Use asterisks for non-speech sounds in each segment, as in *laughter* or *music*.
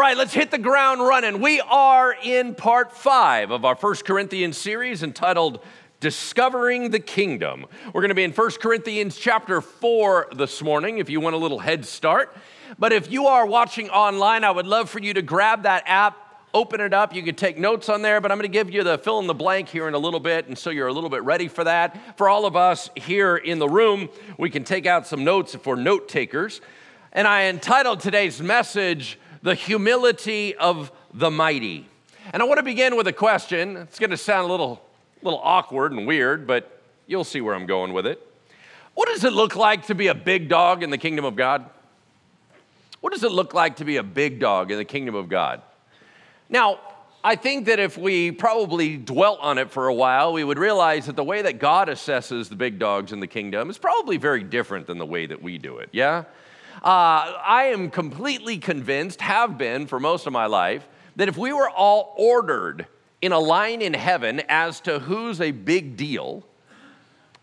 right, let's hit the ground running. We are in part five of our First Corinthians series entitled Discovering the Kingdom. We're going to be in First Corinthians chapter 4 this morning if you want a little head start. But if you are watching online, I would love for you to grab that app, open it up. You can take notes on there, but I'm going to give you the fill in the blank here in a little bit, and so you're a little bit ready for that. For all of us here in the room, we can take out some notes if we're note takers. And I entitled today's message, the humility of the mighty. And I want to begin with a question. It's going to sound a little, little awkward and weird, but you'll see where I'm going with it. What does it look like to be a big dog in the kingdom of God? What does it look like to be a big dog in the kingdom of God? Now, I think that if we probably dwelt on it for a while, we would realize that the way that God assesses the big dogs in the kingdom is probably very different than the way that we do it, yeah? Uh, I am completely convinced, have been for most of my life, that if we were all ordered in a line in heaven as to who's a big deal,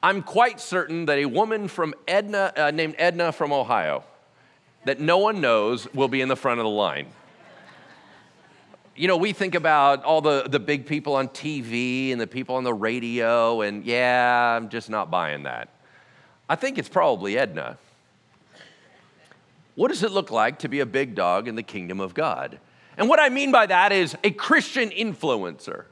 I'm quite certain that a woman from Edna, uh, named Edna from Ohio, that no one knows, will be in the front of the line. You know, we think about all the, the big people on TV and the people on the radio, and yeah, I'm just not buying that. I think it's probably Edna. What does it look like to be a big dog in the kingdom of God? And what I mean by that is a Christian influencer,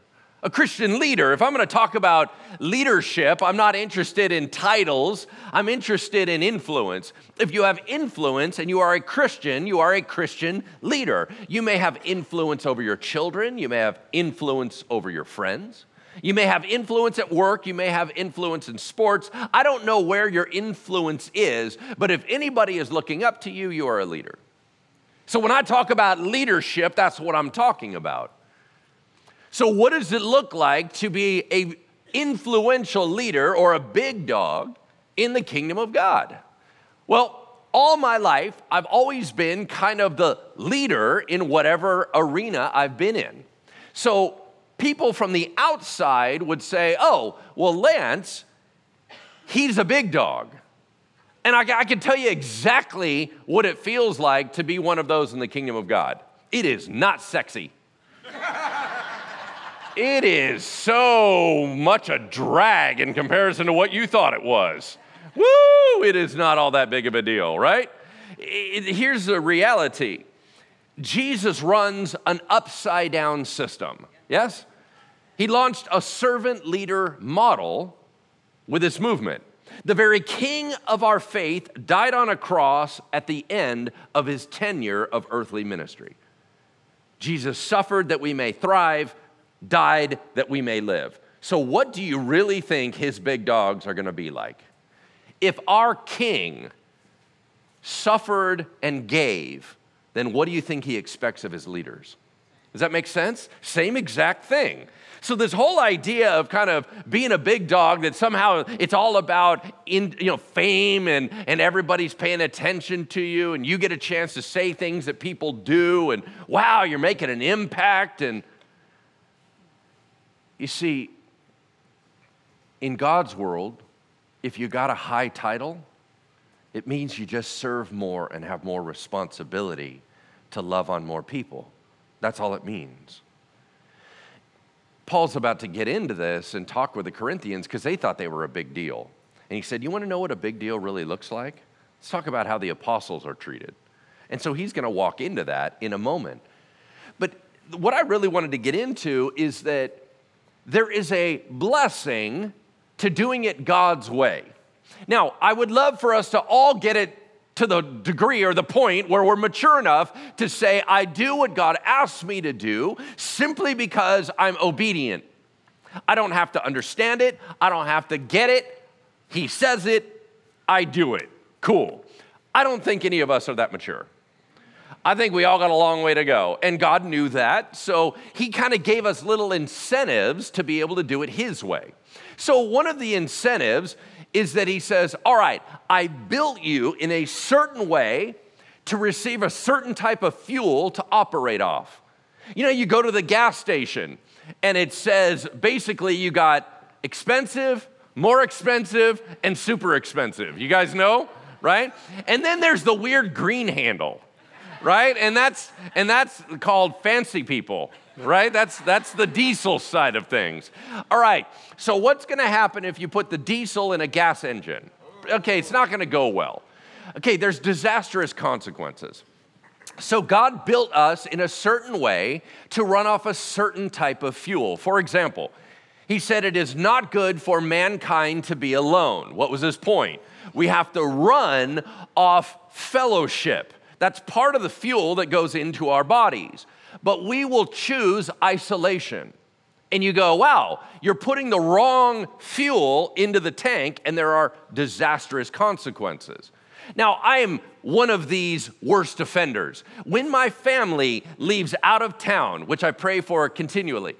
a Christian leader. If I'm going to talk about leadership, I'm not interested in titles, I'm interested in influence. If you have influence and you are a Christian, you are a Christian leader. You may have influence over your children, you may have influence over your friends. You may have influence at work, you may have influence in sports. I don't know where your influence is, but if anybody is looking up to you, you are a leader. So when I talk about leadership, that's what I'm talking about. So what does it look like to be a influential leader or a big dog in the kingdom of God? Well, all my life, I've always been kind of the leader in whatever arena I've been in. So people from the outside would say, oh, well, Lance, he's a big dog. And I, I, can tell you exactly what it feels like to be one of those in the kingdom of God. It is not sexy. it is so much a drag in comparison to what you thought it was. Woo! It is not all that big of a deal, right? It, here's the reality Jesus runs an upside down system. Yes? He launched a servant leader model with his movement. The very king of our faith died on a cross at the end of his tenure of earthly ministry. Jesus suffered that we may thrive, died that we may live. So, what do you really think his big dogs are going to be like? If our king suffered and gave, then what do you think he expects of his leaders? Does that make sense? Same exact thing. So this whole idea of kind of being a big dog that somehow it's all about in, you know fame and, and everybody's paying attention to you and you get a chance to say things that people do and wow, you're making an impact and you see in God's world, if you got a high title, it means you just serve more and have more responsibility to love on more people. That's all it means. Paul's about to get into this and talk with the Corinthians because they thought they were a big deal. And he said, You want to know what a big deal really looks like? Let's talk about how the apostles are treated. And so he's going to walk into that in a moment. But what I really wanted to get into is that there is a blessing to doing it God's way. Now, I would love for us to all get it to the degree or the point where we're mature enough to say, I do what God asks me to do simply because I'm obedient. I don't have to understand it, I don't have to get it. He says it, I do it. Cool. I don't think any of us are that mature. I think we all got a long way to go. And God knew that. So He kind of gave us little incentives to be able to do it His way. So, one of the incentives is that he says, All right, I built you in a certain way to receive a certain type of fuel to operate off. You know, you go to the gas station and it says basically you got expensive, more expensive, and super expensive. You guys know, right? And then there's the weird green handle right? And that's and that's called fancy people, right? That's that's the diesel side of things. All right. So what's to happen if you put the diesel in a gas engine? Okay, it's not to go well. Okay, there's disastrous consequences. So God built us in a certain way to run off a certain type of fuel. For example, he said it is not good for mankind to be alone. What was his point? We have to run off fellowship. That's part of the fuel that goes into our bodies. But we will choose isolation. And you go, wow, you're putting the wrong fuel into the tank, and there are disastrous consequences. Now, I am one of these worst offenders. When my family leaves out of town, which I pray for continually,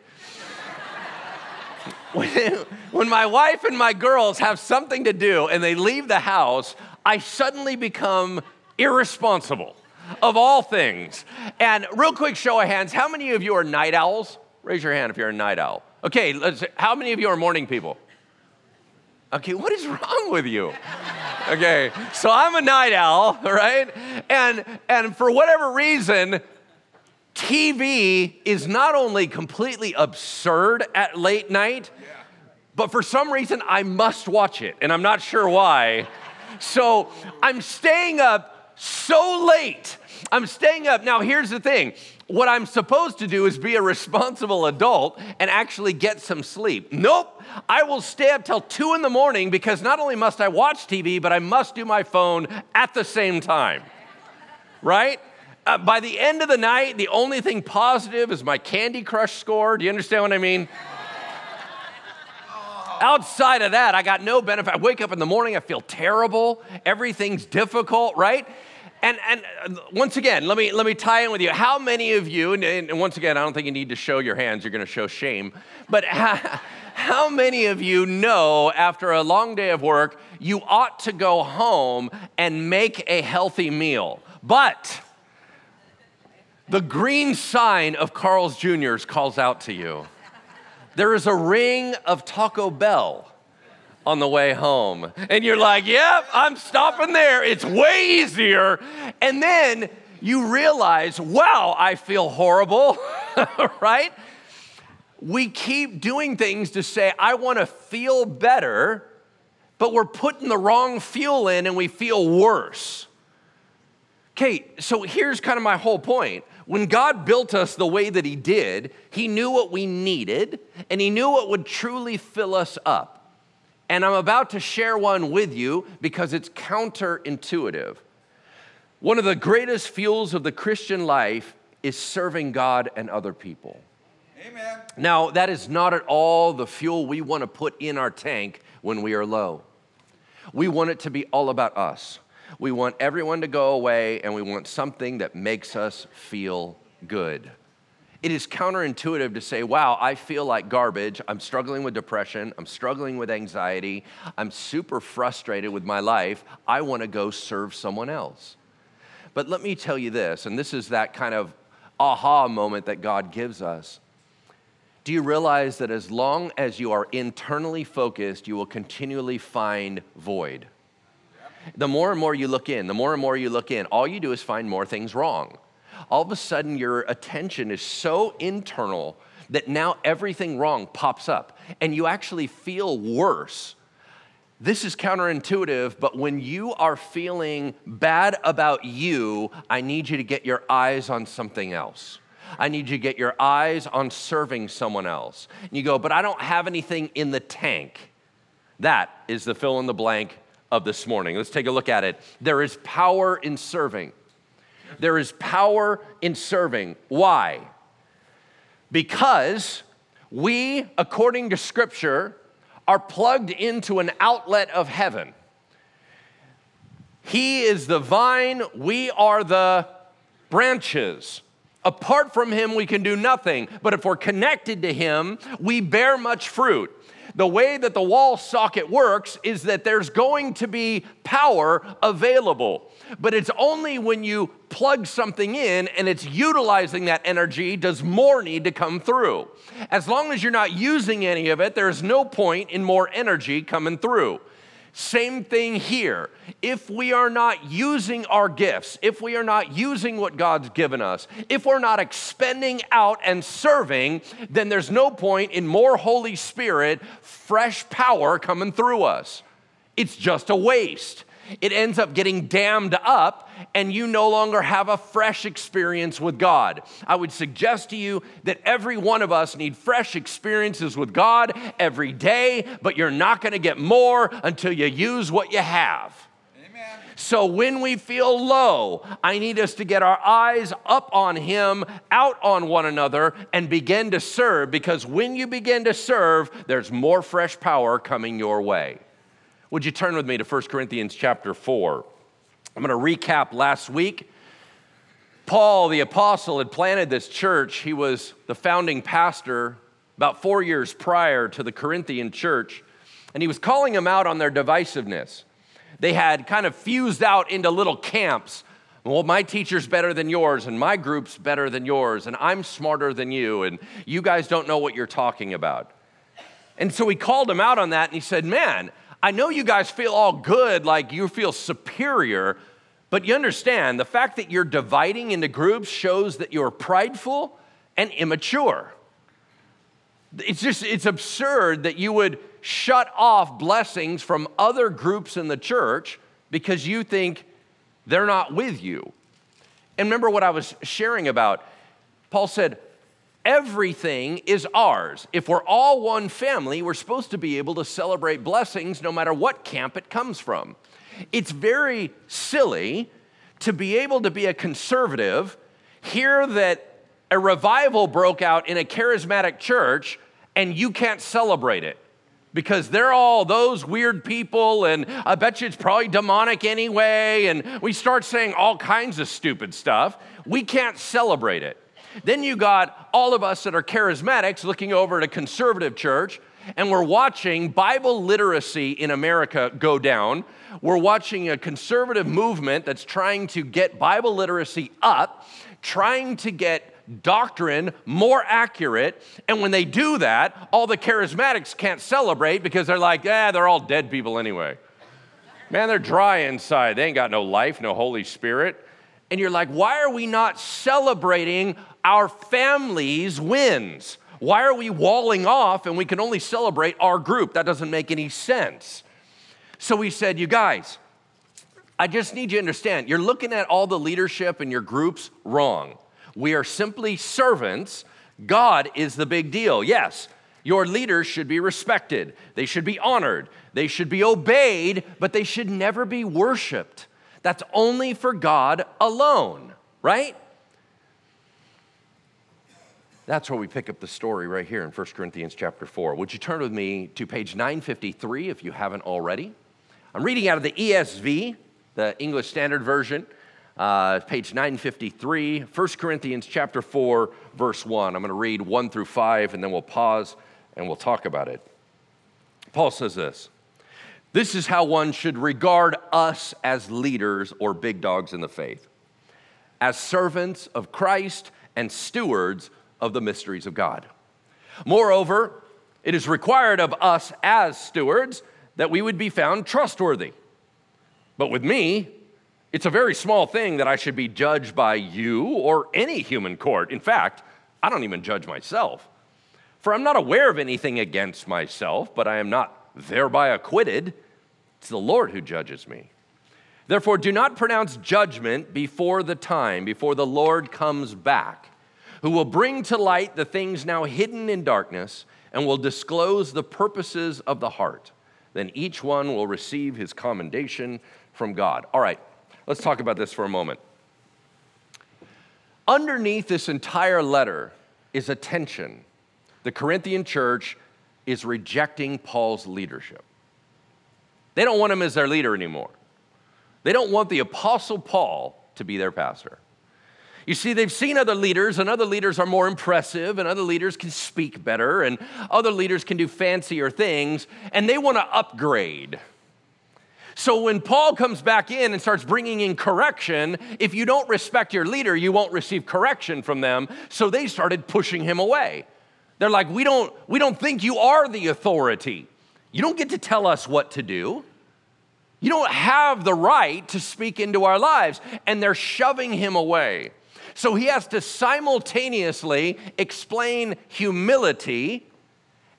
*laughs* when, my wife and my girls have something to do and they leave the house, I suddenly become irresponsible of all things. And real quick show of hands, how many of you are night owls? Raise your hand if you're a night owl. Okay, let's, how many of you are morning people? Okay, what is wrong with you? Okay, so I'm a night owl, *laughs* right? And and for whatever reason, TV is not only completely absurd at late night, but for some reason I must watch it, and I'm not sure why. So I'm staying up so late. I'm staying up. Now, here's the thing what I'm supposed to do is be a responsible adult and actually get some sleep. Nope, I will stay up till two in the morning because not only must I watch TV, but I must do my phone at the same time. Right? Uh, by the end of the night, the only thing positive is my Candy Crush score. Do you understand what I mean? Outside of that, I got no benefit. I wake up in the morning, I feel terrible. Everything's difficult, right? And, and uh, once again, let me, let me tie in with you. How many of you, and, and once again, I don't think you need to show your hands, you're going to show shame, but *laughs* how, how many of you know after a long day of work, you ought to go home and make a healthy meal? But the green sign of Carl's Jr.'s calls out to you. There is a ring of Taco Bell on the way home. And you're like, yep, I'm stopping there. It's way easier. And then you realize, wow, I feel horrible, *laughs* right? We keep doing things to say, I want to feel better, but we're putting the wrong fuel in and we feel worse. Okay, so here's kind of my whole point. When God built us the way that He did, He knew what we needed and He knew what would truly fill us up. And I'm about to share one with you because it's counterintuitive. One of the greatest fuels of the Christian life is serving God and other people. Amen. Now, that is not at all the fuel we want to put in our tank when we are low. We want it to be all about us. We want everyone to go away and we want something that makes us feel good it is counterintuitive to say, wow, I feel like garbage. I'm struggling with depression. I'm struggling with anxiety. I'm super frustrated with my life. I want to go serve someone else. But let me tell you this, and this is that kind of aha moment that God gives us. Do you realize that as long as you are internally focused, you will continually find void? The more and more you look in, the more and more you look in, all you do is find more things wrong all of a sudden your attention is so internal that now everything wrong pops up and you actually feel worse. This is counterintuitive, but when you are feeling bad about you, I need you to get your eyes on something else. I need you to get your eyes on serving someone else. And you go, but I don't have anything in the tank. That is the fill in the blank of this morning. Let's take a look at it. There is power in serving. There is power in serving. Why? Because we, according to Scripture, are plugged into an outlet of heaven. He is the vine, we are the branches. Apart from Him, we can do nothing. But if we're connected to Him, we bear much fruit the way that the wall socket works is that there's going to be power available. But it's only when you plug something in and it's utilizing that energy does more need to come through. As long as you're not using any of it, there's no point in more energy coming through. Same thing here. If we are not using our gifts, if we are not using what God's given us, if we're not expending out and serving, then there's no point in more Holy Spirit, fresh power coming through us. It's just a waste. It ends up getting dammed up, and you no longer have a fresh experience with God. I would suggest to you that every one of us need fresh experiences with God every day, but you're not going to get more until you use what you have. So when we feel low, I need us to get our eyes up on Him, out on one another, and begin to serve because when you begin to serve, there's more fresh power coming your way. Would you turn with me to 1 Corinthians chapter 4? I'm going to recap last week. Paul, the apostle, had planted this church. He was the founding pastor about four years prior to the Corinthian church, and he was calling them out on their divisiveness. They had kind of fused out into little camps. Well, my teacher's better than yours, and my group's better than yours, and I'm smarter than you, and you guys don't know what you're talking about. And so he called them out on that, and he said, Man, I know you guys feel all good, like you feel superior, but you understand the fact that you're dividing into groups shows that you're prideful and immature. It's just, it's absurd that you would shut off blessings from other groups in the church because you think they're not with you. And remember what I was sharing about? Paul said, Everything is ours. If we're all one family, we're supposed to be able to celebrate blessings no matter what camp it comes from. It's very silly to be able to be a conservative, hear that a revival broke out in a charismatic church, and you can't celebrate it because they're all those weird people, and I bet you it's probably demonic anyway. And we start saying all kinds of stupid stuff. We can't celebrate it. Then you got all of us that are charismatics looking over at a conservative church, and we're watching Bible literacy in America go down. We're watching a conservative movement that's trying to get Bible literacy up, trying to get doctrine more accurate. And when they do that, all the charismatics can't celebrate because they're like, yeah, they're all dead people anyway. Man, they're dry inside. They ain't got no life, no Holy Spirit. And you're like, why are we not celebrating our families' wins. Why are we walling off and we can only celebrate our group? That doesn't make any sense. So we said, You guys, I just need you to understand you're looking at all the leadership and your groups wrong. We are simply servants. God is the big deal. Yes, your leaders should be respected, they should be honored, they should be obeyed, but they should never be worshiped. That's only for God alone, right? That's where we pick up the story right here in 1 Corinthians chapter 4. Would you turn with me to page 953 if you haven't already? I'm reading out of the ESV, the English Standard Version, uh, page 953, 1 Corinthians chapter 4, verse 1. I'm going to read 1 through 5, and then we'll pause and we'll talk about it. Paul says this This is how one should regard us as leaders or big dogs in the faith, as servants of Christ and stewards of the mysteries of God. Moreover, it is required of us as stewards that we would be found trustworthy. But with me, it's a very small thing that I should be judged by you or any human court. In fact, I don't even judge myself. For I'm not aware of anything against myself, but I am not thereby acquitted. It's the Lord who judges me. Therefore, do not pronounce judgment before the time, before the Lord comes back who will bring to light the things now hidden in darkness and will disclose the purposes of the heart. Then each one will receive his commendation from God. All right, let's talk about this for a moment. Underneath this entire letter is a tension. The Corinthian church is rejecting Paul's leadership. They don't want him as their leader anymore. They don't want the Apostle Paul to be their pastor. You see, they've seen other leaders, and other leaders are more impressive, and other leaders can speak better, and other leaders can do fancier things, and they want to upgrade. So when Paul comes back in and starts bringing in correction, if you don't respect your leader, you won't receive correction from them. So they started pushing him away. They're like, we don't, we don't think you are the authority. You don't get to tell us what to do. You don't have the right to speak into our lives. And they're shoving him away. So he has to simultaneously explain humility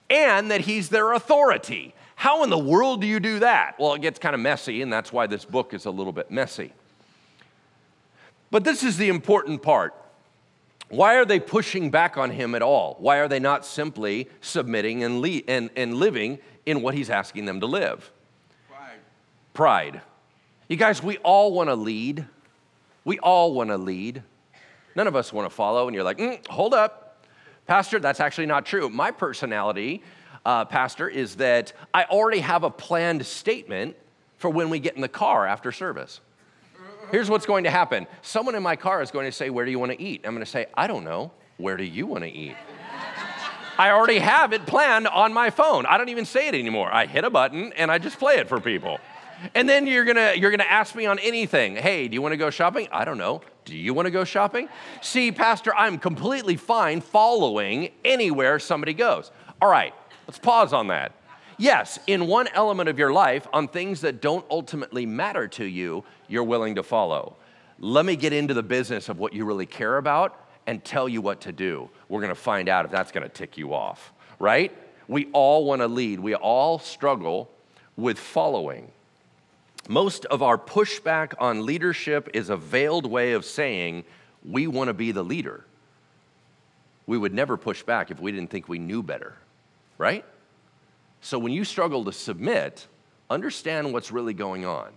and that he's their authority. How in the world do you do that? Well, it gets kind of messy, and that's why this book is a little bit messy. But this is the important part. Why are they pushing back on him at all? Why are they not simply submitting and, le- and, and living in what he's asking them to live? Pride. Pride. You guys, we all want to lead. We all want to lead. None of us want to follow, and you're like, mm, hold up. Pastor, that's actually not true. My personality, uh, Pastor, is that I already have a planned statement for when we get in the car after service. Here's what's going to happen someone in my car is going to say, Where do you want to eat? I'm going to say, I don't know. Where do you want to eat? I already have it planned on my phone. I don't even say it anymore. I hit a button and I just play it for people. And then you're gonna you're gonna ask me on anything. Hey, do you want to go shopping? I don't know. Do you want to go shopping? See, Pastor, I'm completely fine following anywhere somebody goes. All right, let's pause on that. Yes, in one element of your life, on things that don't ultimately matter to you, you're willing to follow. Let me get into the business of what you really care about and tell you what to do. We're gonna find out if that's gonna tick you off, right? We all wanna lead, we all struggle with following. Most of our pushback on leadership is a veiled way of saying we wanna be the leader. We would never push back if we didn't think we knew better, right? So when you struggle to submit, understand what's really going on.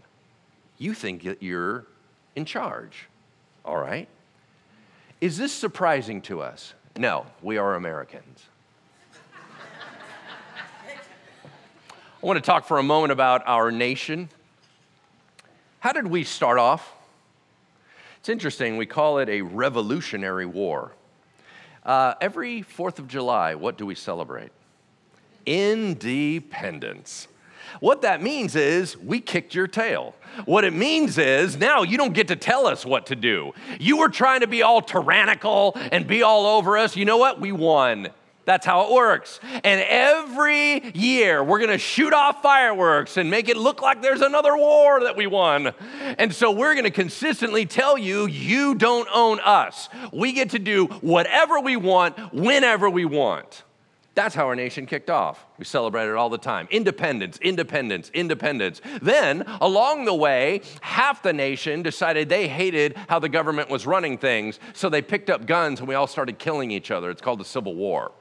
You think that you're in charge, all right? Is this surprising to us? No, we are Americans. I want to talk for a moment about our nation. How did we start off? It's interesting, we call it a revolutionary war. Uh, every 4th of July, what do we celebrate? independence. What that means is we kicked your tail. What it means is now you don't get to tell us what to do. You were trying to be all tyrannical and be all over us. You know what? We won. That's how it works. And every year we're gonna shoot off fireworks and make it look like there's another war that we won. And so we're gonna consistently tell you, you don't own us. We get to do whatever we want, whenever we want. That's how our nation kicked off. We celebrated it all the time independence, independence, independence. Then, along the way, half the nation decided they hated how the government was running things, so they picked up guns and we all started killing each other. It's called the Civil War.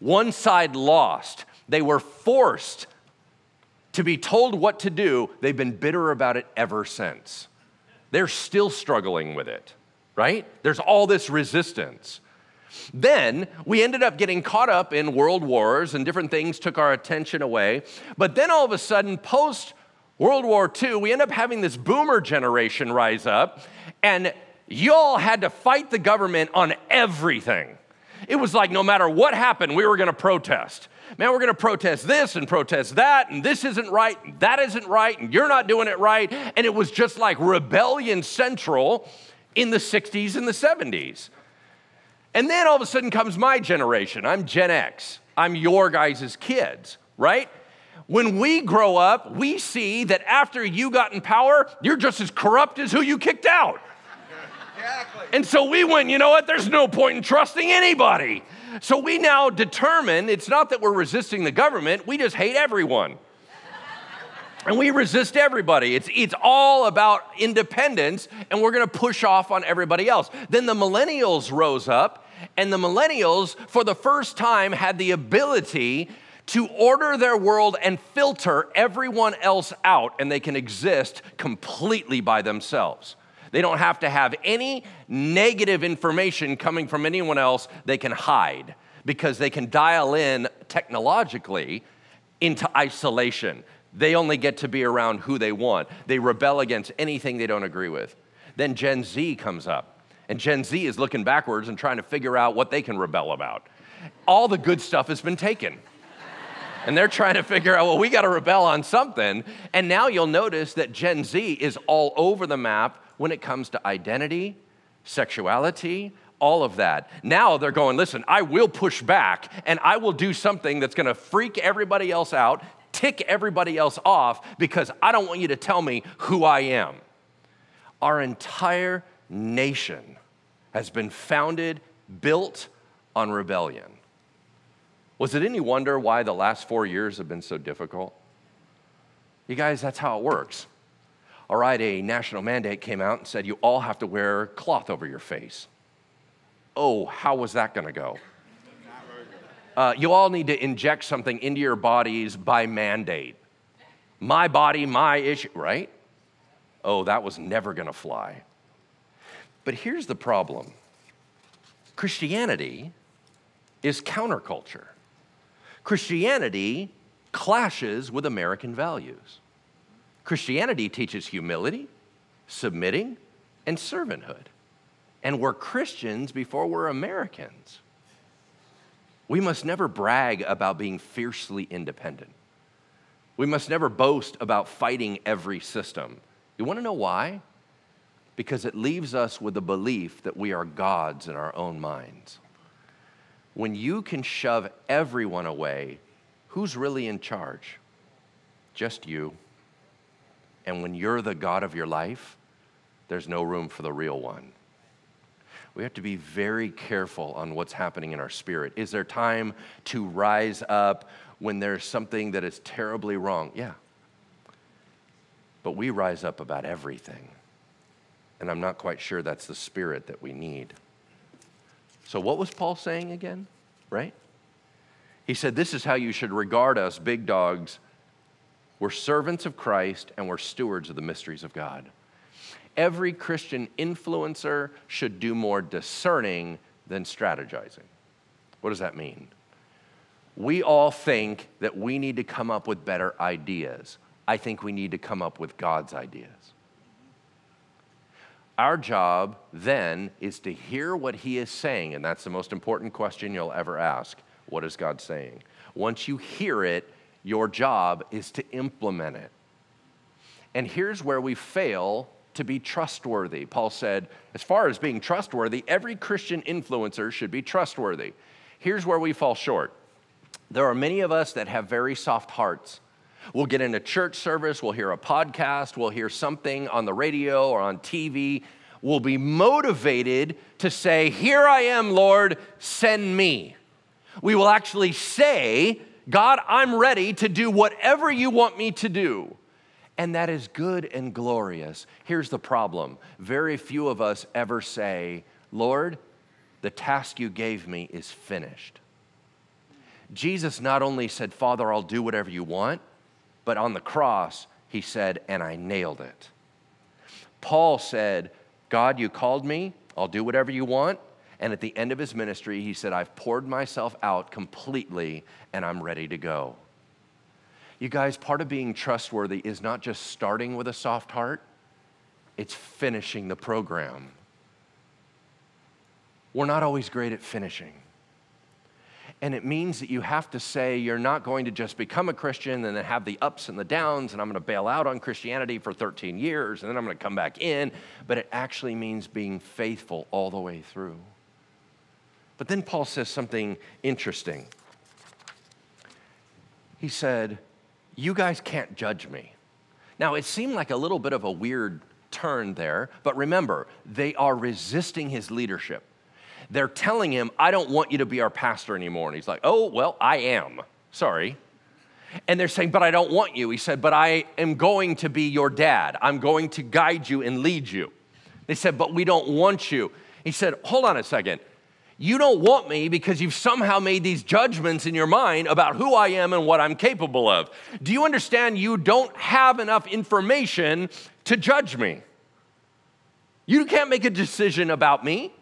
One side lost. They were forced to be told what to do. They've been bitter about it ever since. They're still struggling with it, right? There's all this resistance. Then we ended up getting caught up in world wars and different things took our attention away. But then all of a sudden, post World War II, we end up having this boomer generation rise up, and y'all had to fight the government on everything. It was like no matter what happened, we were gonna protest. Man, we're gonna protest this and protest that, and this isn't right, and that isn't right, and you're not doing it right. And it was just like rebellion central in the 60s and the 70s. And then all of a sudden comes my generation. I'm Gen X. I'm your guys' kids, right? When we grow up, we see that after you got in power, you're just as corrupt as who you kicked out. Exactly. And so we went, you know what? There's no point in trusting anybody. So we now determine it's not that we're resisting the government, we just hate everyone. and we resist everybody. It's, it's all about independence, and we're gonna push off on everybody else. Then the millennials rose up, and the millennials, for the first time, had the ability to order their world and filter everyone else out, and they can exist completely by themselves. They don't have to have any negative information coming from anyone else they can hide because they can dial in technologically into isolation. They only get to be around who they want. They rebel against anything they don't agree with. Then Gen Z comes up, and Gen Z is looking backwards and trying to figure out what they can rebel about. All the good stuff has been taken. and they're trying to figure out, well, we got to rebel on something. And now you'll notice that Gen Z is all over the map when it comes to identity, sexuality, all of that. Now they're going, listen, I will push back and I will do something that's gonna freak everybody else out, tick everybody else off because I don't want you to tell me who I am. Our entire nation has been founded, built on rebellion. Was it any wonder why the last four years have been so difficult? You guys, that's how it works. All right, a national mandate came out and said you all have to wear cloth over your face. Oh, how was that going to go? Uh, you all need to inject something into your bodies by mandate. My body, my issue, right? Oh, that was never going to fly. But here's the problem Christianity is counterculture. Christianity clashes with American values. Christianity teaches humility, submitting, and servanthood. And we're Christians before we're Americans. We must never brag about being fiercely independent. We must never boast about fighting every system. You want to know why? Because it leaves us with the belief that we are gods in our own minds. When you can shove everyone away, who's really in charge? Just you. And when you're the God of your life, there's no room for the real one. We have to be very careful on what's happening in our spirit. Is there time to rise up when there's something that is terribly wrong? Yeah. But we rise up about everything. And I'm not quite sure that's the spirit that we need. So, what was Paul saying again? Right? He said, This is how you should regard us, big dogs. We're servants of Christ and we're stewards of the mysteries of God. Every Christian influencer should do more discerning than strategizing. What does that mean? We all think that we need to come up with better ideas. I think we need to come up with God's ideas. Our job then is to hear what He is saying, and that's the most important question you'll ever ask. What is God saying? Once you hear it, your job is to implement it. And here's where we fail to be trustworthy. Paul said, as far as being trustworthy, every Christian influencer should be trustworthy. Here's where we fall short. There are many of us that have very soft hearts. We'll get in a church service, we'll hear a podcast, we'll hear something on the radio or on TV. We'll be motivated to say, Here I am, Lord, send me we will actually say, God, I'm ready to do whatever you want me to do. And that is good and glorious. Here's the problem very few of us ever say, Lord, the task you gave me is finished. Jesus not only said, Father, I'll do whatever you want, but on the cross, he said, and I nailed it. Paul said, God, you called me, I'll do whatever you want, and at the end of his ministry, he said, I've poured myself out completely and I'm ready to go. You guys, part of being trustworthy is not just starting with a soft heart, it's finishing the program. We're not always great at finishing. And it means that you have to say you're not going to just become a Christian and then have the ups and the downs, and I'm going to bail out on Christianity for 13 years, and then I'm going to come back in. But it actually means being faithful all the way through. But then Paul says something interesting. He said, You guys can't judge me. Now, it seemed like a little bit of a weird turn there, but remember, they are resisting his leadership. They're telling him, I don't want you to be our pastor anymore. And he's like, Oh, well, I am. Sorry. And they're saying, But I don't want you. He said, But I am going to be your dad. I'm going to guide you and lead you. They said, But we don't want you. He said, Hold on a second. You don't want me because you've somehow made these judgments in your mind about who I am and what I'm capable of. Do you understand you don't have enough information to judge me? You can't make a decision about me.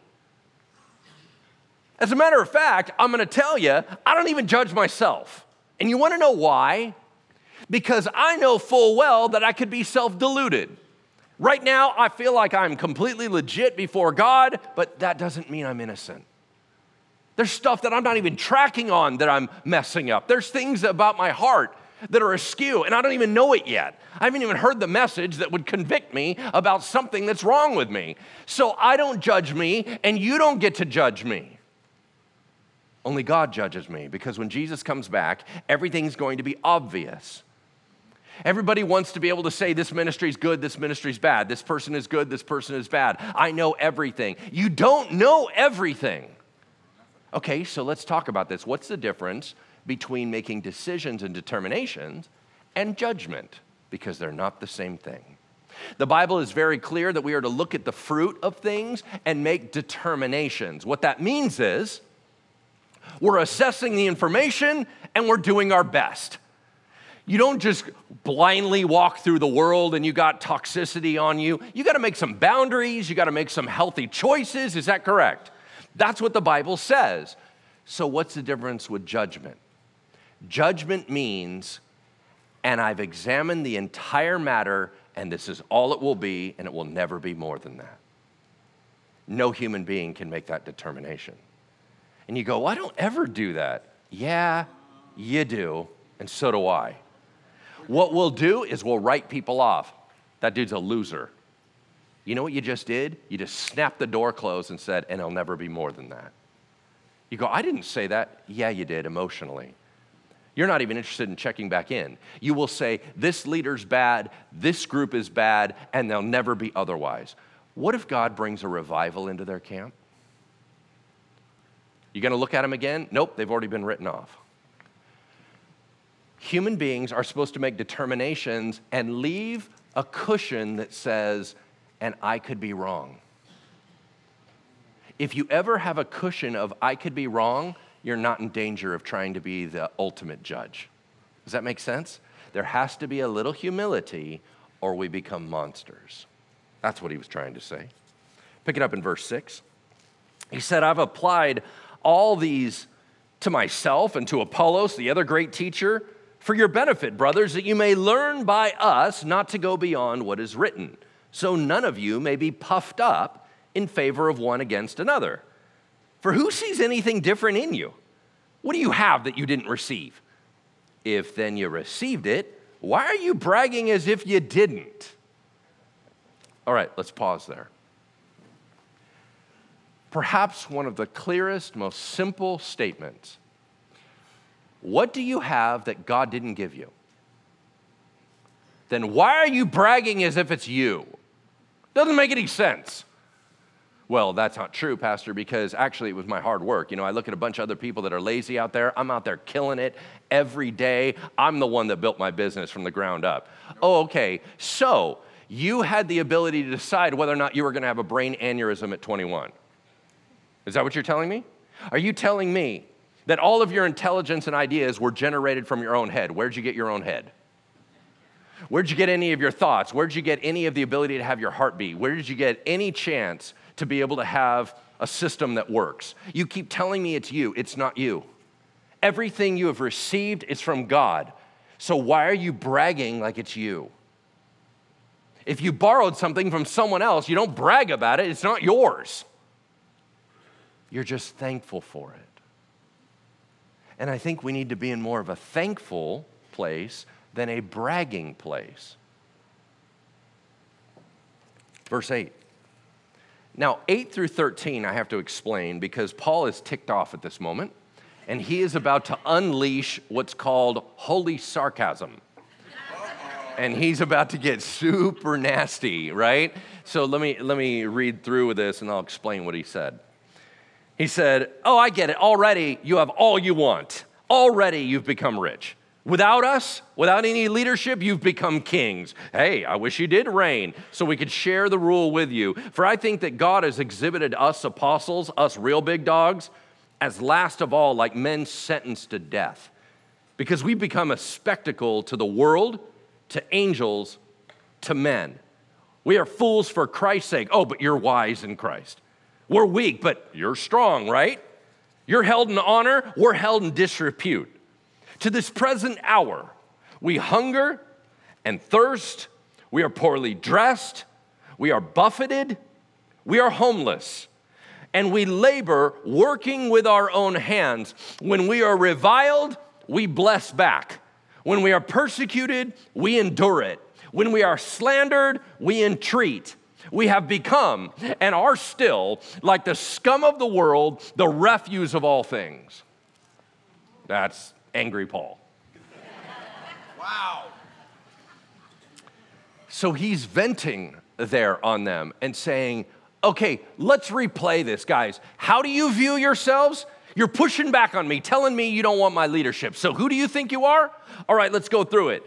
As a matter of fact, I'm gonna tell you, I don't even judge myself. And you wanna know why? Because I know full well that I could be self deluded. Right now, I feel like I'm completely legit before God, but that doesn't mean I'm innocent. There's stuff that I'm not even tracking on that I'm messing up. There's things about my heart that are askew, and I don't even know it yet. I haven't even heard the message that would convict me about something that's wrong with me. So I don't judge me, and you don't get to judge me. Only God judges me because when Jesus comes back, everything's going to be obvious. Everybody wants to be able to say this ministry is good, this ministry is bad, this person is good, this person is bad. I know everything. You don't know everything. Okay, so let's talk about this. What's the difference between making decisions and determinations and judgment? Because they're not the same thing. The Bible is very clear that we are to look at the fruit of things and make determinations. What that means is we're assessing the information and we're doing our best. You don't just blindly walk through the world and you got toxicity on you. You got to make some boundaries, you got to make some healthy choices. Is that correct? That's what the Bible says. So, what's the difference with judgment? Judgment means, and I've examined the entire matter, and this is all it will be, and it will never be more than that. No human being can make that determination. And you go, well, I don't ever do that. Yeah, you do, and so do I. What we'll do is we'll write people off. That dude's a loser. You know what you just did? You just snapped the door closed and said, and it'll never be more than that. You go, I didn't say that. Yeah, you did emotionally. You're not even interested in checking back in. You will say, this leader's bad, this group is bad, and they'll never be otherwise. What if God brings a revival into their camp? You gonna look at them again? Nope, they've already been written off human beings are supposed to make determinations and leave a cushion that says, and I could be wrong. If you ever have a cushion of I could be wrong, you're not in danger of trying to be the ultimate judge. Does that make sense? There has to be a little humility or we become monsters. That's what he was trying to say. Pick it up in verse 6. He said, I've applied all these to myself and to Apollos, the other great teacher for your benefit, brothers, that you may learn by us not to go beyond what is written, so none of you may be puffed up in favor of one against another. For who sees anything different in you? What do you have that you didn't receive? If then you received it, why are you bragging as if you didn't? All right, let's pause there. Perhaps one of the clearest, most simple statements what do you have that God didn't give you? Then why are you bragging as if it's you? Doesn't make any sense. Well, that's not true, Pastor, because actually it was my hard work. You know, I look at a bunch of other people that are lazy out there. I'm out there killing it every day. I'm the one that built my business from the ground up. Oh, okay. So you had the ability to decide whether or not you were going to have a brain aneurysm at 21. Is that what you're telling me? Are you telling me that all of your intelligence and ideas were generated from your own head. Where'd you get your own head? Where'd you get any of your thoughts? Where'd you get any of the ability to have your heart beat? Where did you get any chance to be able to have a system that works? You keep telling me it's you, it's not you. Everything you have received is from God. So why are you bragging like it's you? If you borrowed something from someone else, you don't brag about it, it's not yours. You're just thankful for it. And I think we need to be in more of a thankful place than a bragging place. Verse 8. Now, 8 through 13, I have to explain because Paul is ticked off at this moment and he is about to unleash what's called holy sarcasm. And he's about to get super nasty, right? So let me, let me read through with this and I'll explain what he said. He said, Oh, I get it. Already you have all you want. Already you've become rich. Without us, without any leadership, you've become kings. Hey, I wish you did reign so we could share the rule with you. For I think that God has exhibited us apostles, us real big dogs, as last of all, like men sentenced to death. Because we've become a spectacle to the world, to angels, to men. We are fools for Christ's sake. Oh, but you're wise in Christ. We're weak, but you're strong, right? You're held in honor, we're held in disrepute. To this present hour, we hunger and thirst, we are poorly dressed, we are buffeted, we are homeless, and we labor working with our own hands. When we are reviled, we bless back. When we are persecuted, we endure it. When we are slandered, we entreat we have become and are still like the scum of the world, the refuse of all things. That's angry Paul. Wow. So he's venting there on them and saying, okay, let's replay this, guys. How do you view yourselves? You're pushing back on me, telling me you don't want my leadership. So who do you think you are? All right, let's go through it.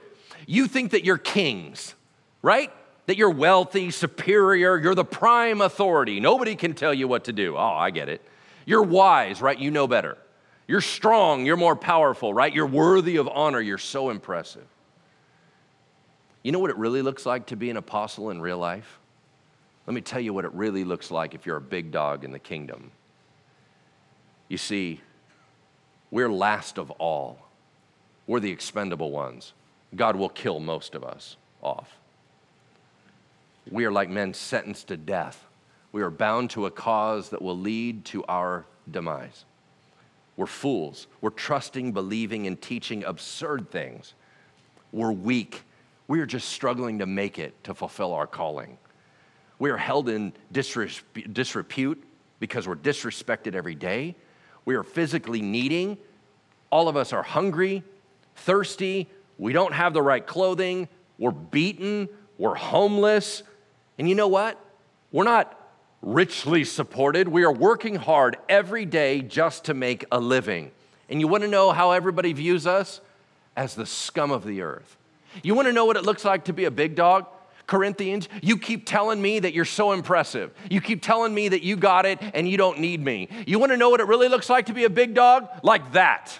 You think that you're kings, right? That you're wealthy, superior, you're the prime authority. Nobody can tell you what to do. Oh, I get it. You're wise, right? You know better. You're strong, you're more powerful, right? You're worthy of honor, you're so impressive. You know what it really looks like to be an apostle in real life? Let me tell you what it really looks like if you're a big dog in the kingdom. You see, we're last of all, we're the expendable ones. God will kill most of us off. We are like men sentenced to death. We are bound to a cause that will lead to our demise. We're fools. We're trusting, believing, and teaching absurd things. We're weak. We are just struggling to make it to fulfill our calling. We are held in disrepute because we're disrespected every day. We are physically needing. All of us are hungry, thirsty. We don't have the right clothing. We're beaten. We're homeless. And you know what? We're not richly supported. We are working hard every day just to make a living. And you want to know how everybody views us? As the scum of the earth. You want to know what it looks like to be a big dog? Corinthians, you keep telling me that you're so impressive. You keep telling me that you got it and you don't need me. You want to know what it really looks like to be a big dog? Like that.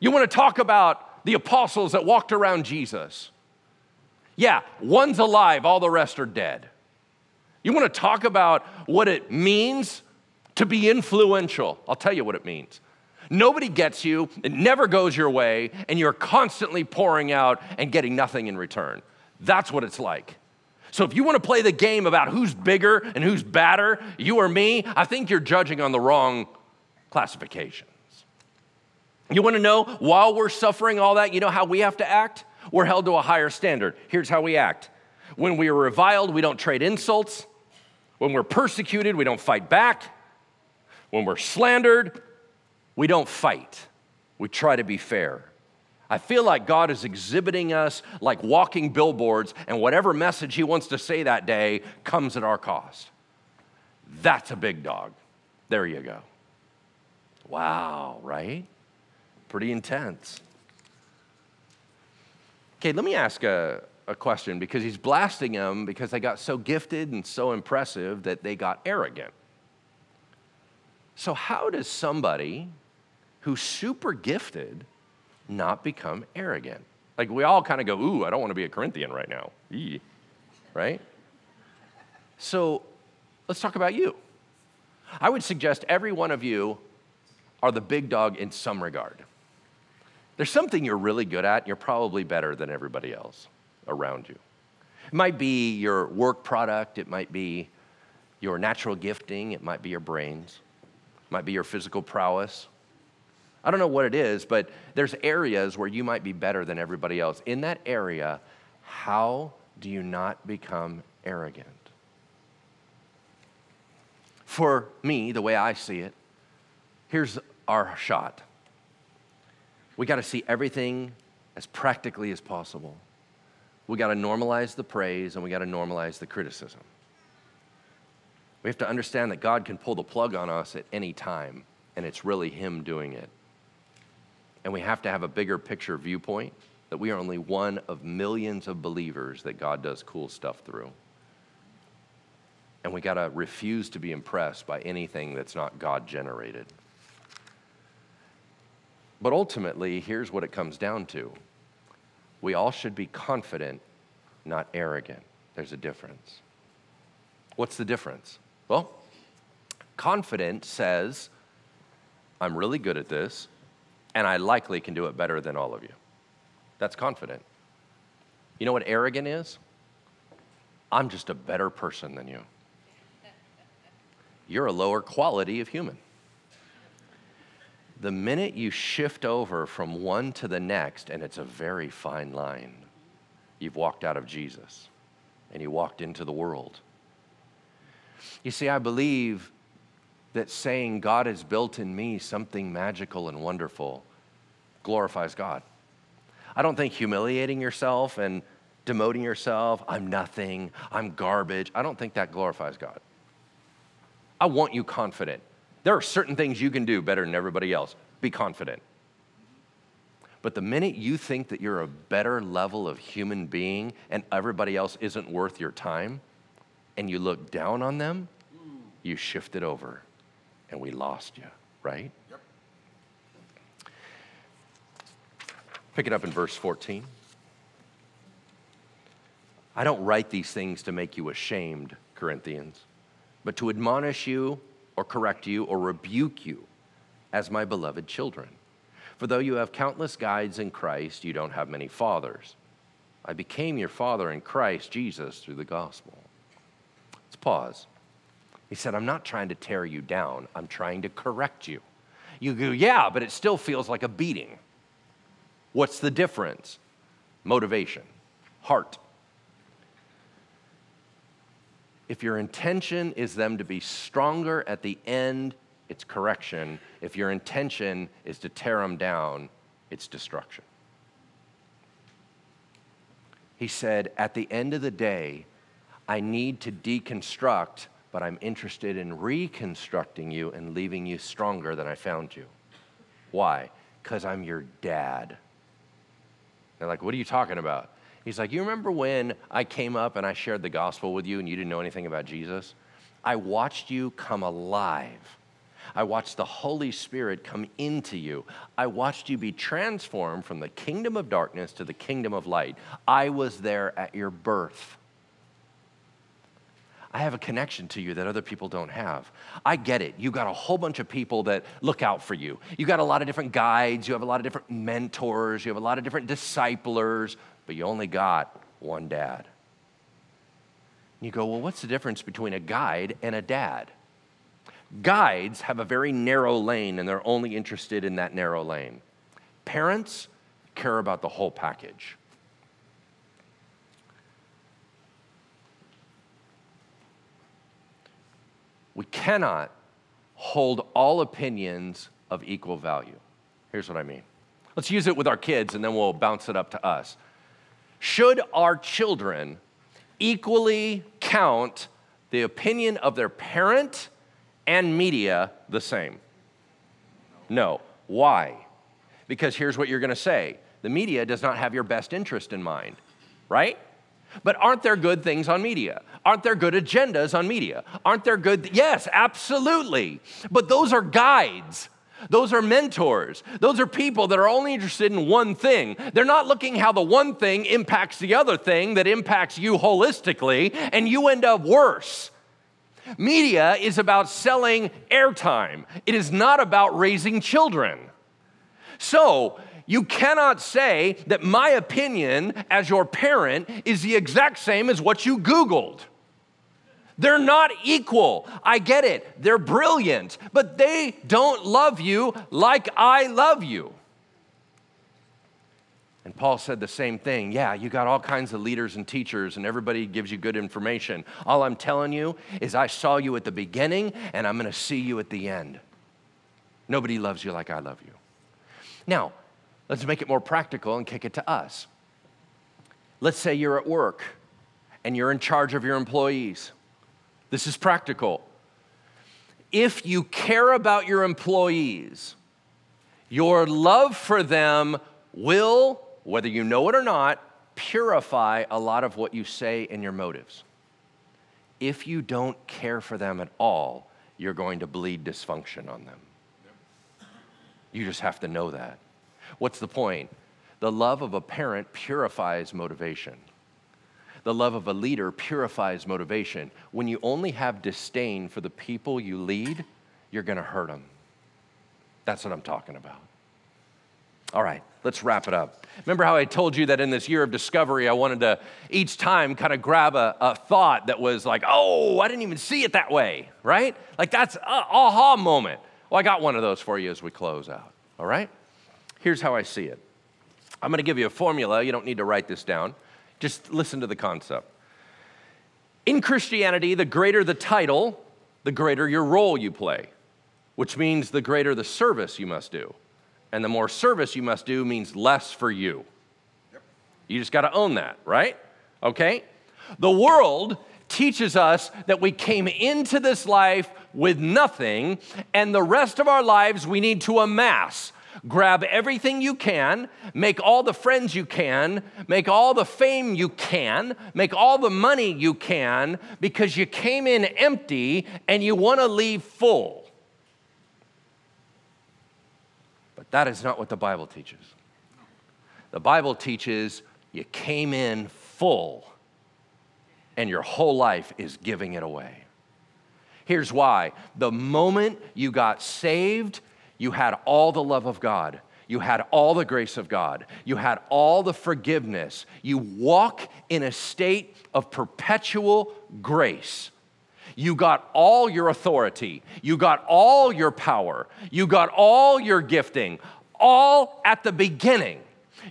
You want to talk about the apostles that walked around Jesus. Yeah, one's alive, all the rest are dead. You want to talk about what it means to be influential? I'll tell you what it means. Nobody gets you, it never goes your way, and you're constantly pouring out and getting nothing in return. That's what it's like. So if you want to play the game about who's bigger and who's badder, you or me, I think you're judging on the wrong classifications. You want to know while we're suffering all that, you know how we have to act? We're held to a higher standard. Here's how we act. When we are reviled, we don't trade insults. When we're persecuted, we don't fight back. When we're slandered, we don't fight. We try to be fair. I feel like God is exhibiting us like walking billboards, and whatever message He wants to say that day comes at our cost. That's a big dog. There you go. Wow, right? Pretty intense. Okay, let me ask a, a question because he's blasting them because they got so gifted and so impressive that they got arrogant. So, how does somebody who's super gifted not become arrogant. Like we all kind of go, ooh, I don't want to be a Corinthian right now. Eee. Right? So let's talk about you. I would suggest every one of you are the big dog in some regard. There's something you're really good at, and you're probably better than everybody else around you. It might be your work product, it might be your natural gifting, it might be your brains, it might be your physical prowess, I don't know what it is, but there's areas where you might be better than everybody else. In that area, how do you not become arrogant? For me, the way I see it, here's our shot. We got to see everything as practically as possible. We got to normalize the praise and we got to normalize the criticism. We have to understand that God can pull the plug on us at any time, and it's really Him doing it. And we have to have a bigger picture viewpoint that we are only one of millions of believers that God does cool stuff through. And we got to refuse to be impressed by anything that's not God generated. But ultimately, here's what it comes down to we all should be confident, not arrogant. There's a difference. What's the difference? Well, confident says, I'm really good at this and I likely can do it better than all of you. That's confident. You know what arrogant is? I'm just a better person than you. You're a lower quality of human. The minute you shift over from one to the next, and it's a very fine line, you've walked out of Jesus and you walked into the world. You see, I believe that saying God has built in me something magical and wonderful glorifies God. I don't think humiliating yourself and demoting yourself, I'm nothing, I'm garbage, I don't think that glorifies God. I want you confident. There are certain things you can do better than everybody else. Be confident. But the minute you think that you're a better level of human being and everybody else isn't worth your time, and you look down on them, you shift it over and we lost you, right? Yep. Pick it up in verse 14. I don't write these things to make you ashamed, Corinthians, but to admonish you or correct you or rebuke you as my beloved children. For though you have countless guides in Christ, you don't have many fathers. I became your father in Christ Jesus through the gospel. Let's pause. He said, I'm not trying to tear you down, I'm trying to correct you. You go, yeah, but it still feels like a beating. What's the difference? Motivation, heart. If your intention is them to be stronger at the end, it's correction. If your intention is to tear them down, it's destruction. He said, At the end of the day, I need to deconstruct, but I'm interested in reconstructing you and leaving you stronger than I found you. Why? Because I'm your dad. They're like, What are you talking about? He's like, You remember when I came up and I shared the gospel with you and you didn't know anything about Jesus? I watched you come alive I watched the Holy Spirit come into you. I watched you be transformed from the kingdom of darkness to the kingdom of light. I was there at your birth. I have a connection to you that other people don't have. I get it. You got a whole bunch of people that look out for you. You got a lot of different guides, you have a lot of different mentors, you have a lot of different disciplers, but you only got one dad. You go, well, what's the difference between a guide and a dad? Guides have a very narrow lane and they're only interested in that narrow lane. Parents care about the whole package. We cannot hold all opinions of equal value. Here's what I mean. Let's use it with our kids and then we'll bounce it up to us. Should our children equally count the opinion of their parent and media the same? No. Why? Because here's what you're going to say the media does not have your best interest in mind, right? But aren't there good things on media? Aren't there good agendas on media? Aren't there good? Yes, absolutely. But those are guides. Those are mentors. Those are people that are only interested in one thing. They're not looking how the one thing impacts the other thing that impacts you holistically, and you end up worse. Media is about selling airtime, it is not about raising children. So, you cannot say that my opinion as your parent is the exact same as what you Googled. They're not equal. I get it. They're brilliant, but they don't love you like I love you. And Paul said the same thing. Yeah, you got all kinds of leaders and teachers, and everybody gives you good information. All I'm telling you is, I saw you at the beginning, and I'm going to see you at the end. Nobody loves you like I love you. Now, let's make it more practical and kick it to us. Let's say you're at work and you're in charge of your employees. This is practical. If you care about your employees, your love for them will whether you know it or not, purify a lot of what you say and your motives. If you don't care for them at all, you're going to bleed dysfunction on them. You just have to know that. What's the point? The love of a parent purifies motivation. The love of a leader purifies motivation. When you only have disdain for the people you lead, you're going to hurt them. That's what I'm talking about. All right, let's wrap it up. Remember how I told you that in this year of discovery, I wanted to each time kind of grab a, a thought that was like, oh, I didn't even see it that way, right? Like that's aha moment. Well, I got one of those for you as we close out, all right? Here's how I see it I'm going to give you a formula. You don't need to write this down, just listen to the concept. In Christianity, the greater the title, the greater your role you play, which means the greater the service you must do. And the more service you must do means less for you. Yep. You just got to own that, right? okay? The world teaches us that we came into this life with nothing, and the rest of our lives we need to amass. Grab everything you can, make all the friends you can, make all the fame you can, make all the money you can, because you came in empty and you want to leave full. But that is not what the Bible teaches. The Bible teaches you came in full and your whole life is giving it away. Here's why the moment you got saved, you had all the love of God. You had all the grace of God. You had all the forgiveness. You walk in a state of perpetual grace. You got all your authority. You got all your power. You got all your gifting, all at the beginning.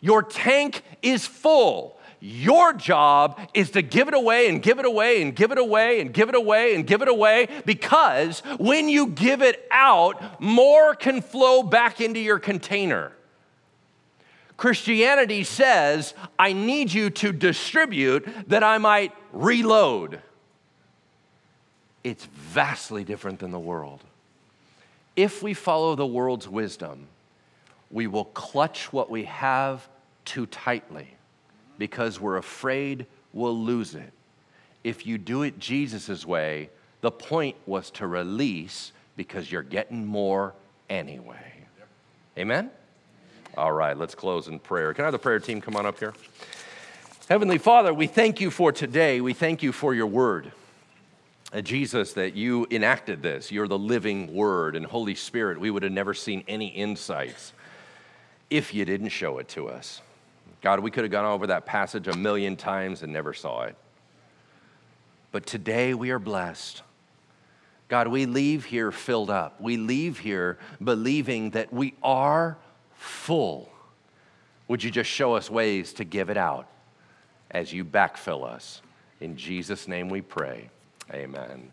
Your tank is full. Your job is to give it away and give it away and give it away and give it away and give it away because when you give it out, more can flow back into your container. Christianity says, I need you to distribute that I might reload. It's vastly different than the world. If we follow the world's wisdom, we will clutch what we have too tightly because we're afraid we'll lose it. If you do it Jesus' way, the point was to release because you're getting more anyway. Amen? All right, let's close in prayer. Can I have the prayer team come on up here? Heavenly Father, we thank you for today. We thank you for your word. Uh, Jesus, that you enacted this. You're the living word. And Holy Spirit, we would have never seen any insights if you didn't show it to us. God, we could have gone over that passage a million times and never saw it. But today we are blessed. God, we leave here filled up. We leave here believing that we are full. Would you just show us ways to give it out as you backfill us? In Jesus' name we pray. Amen.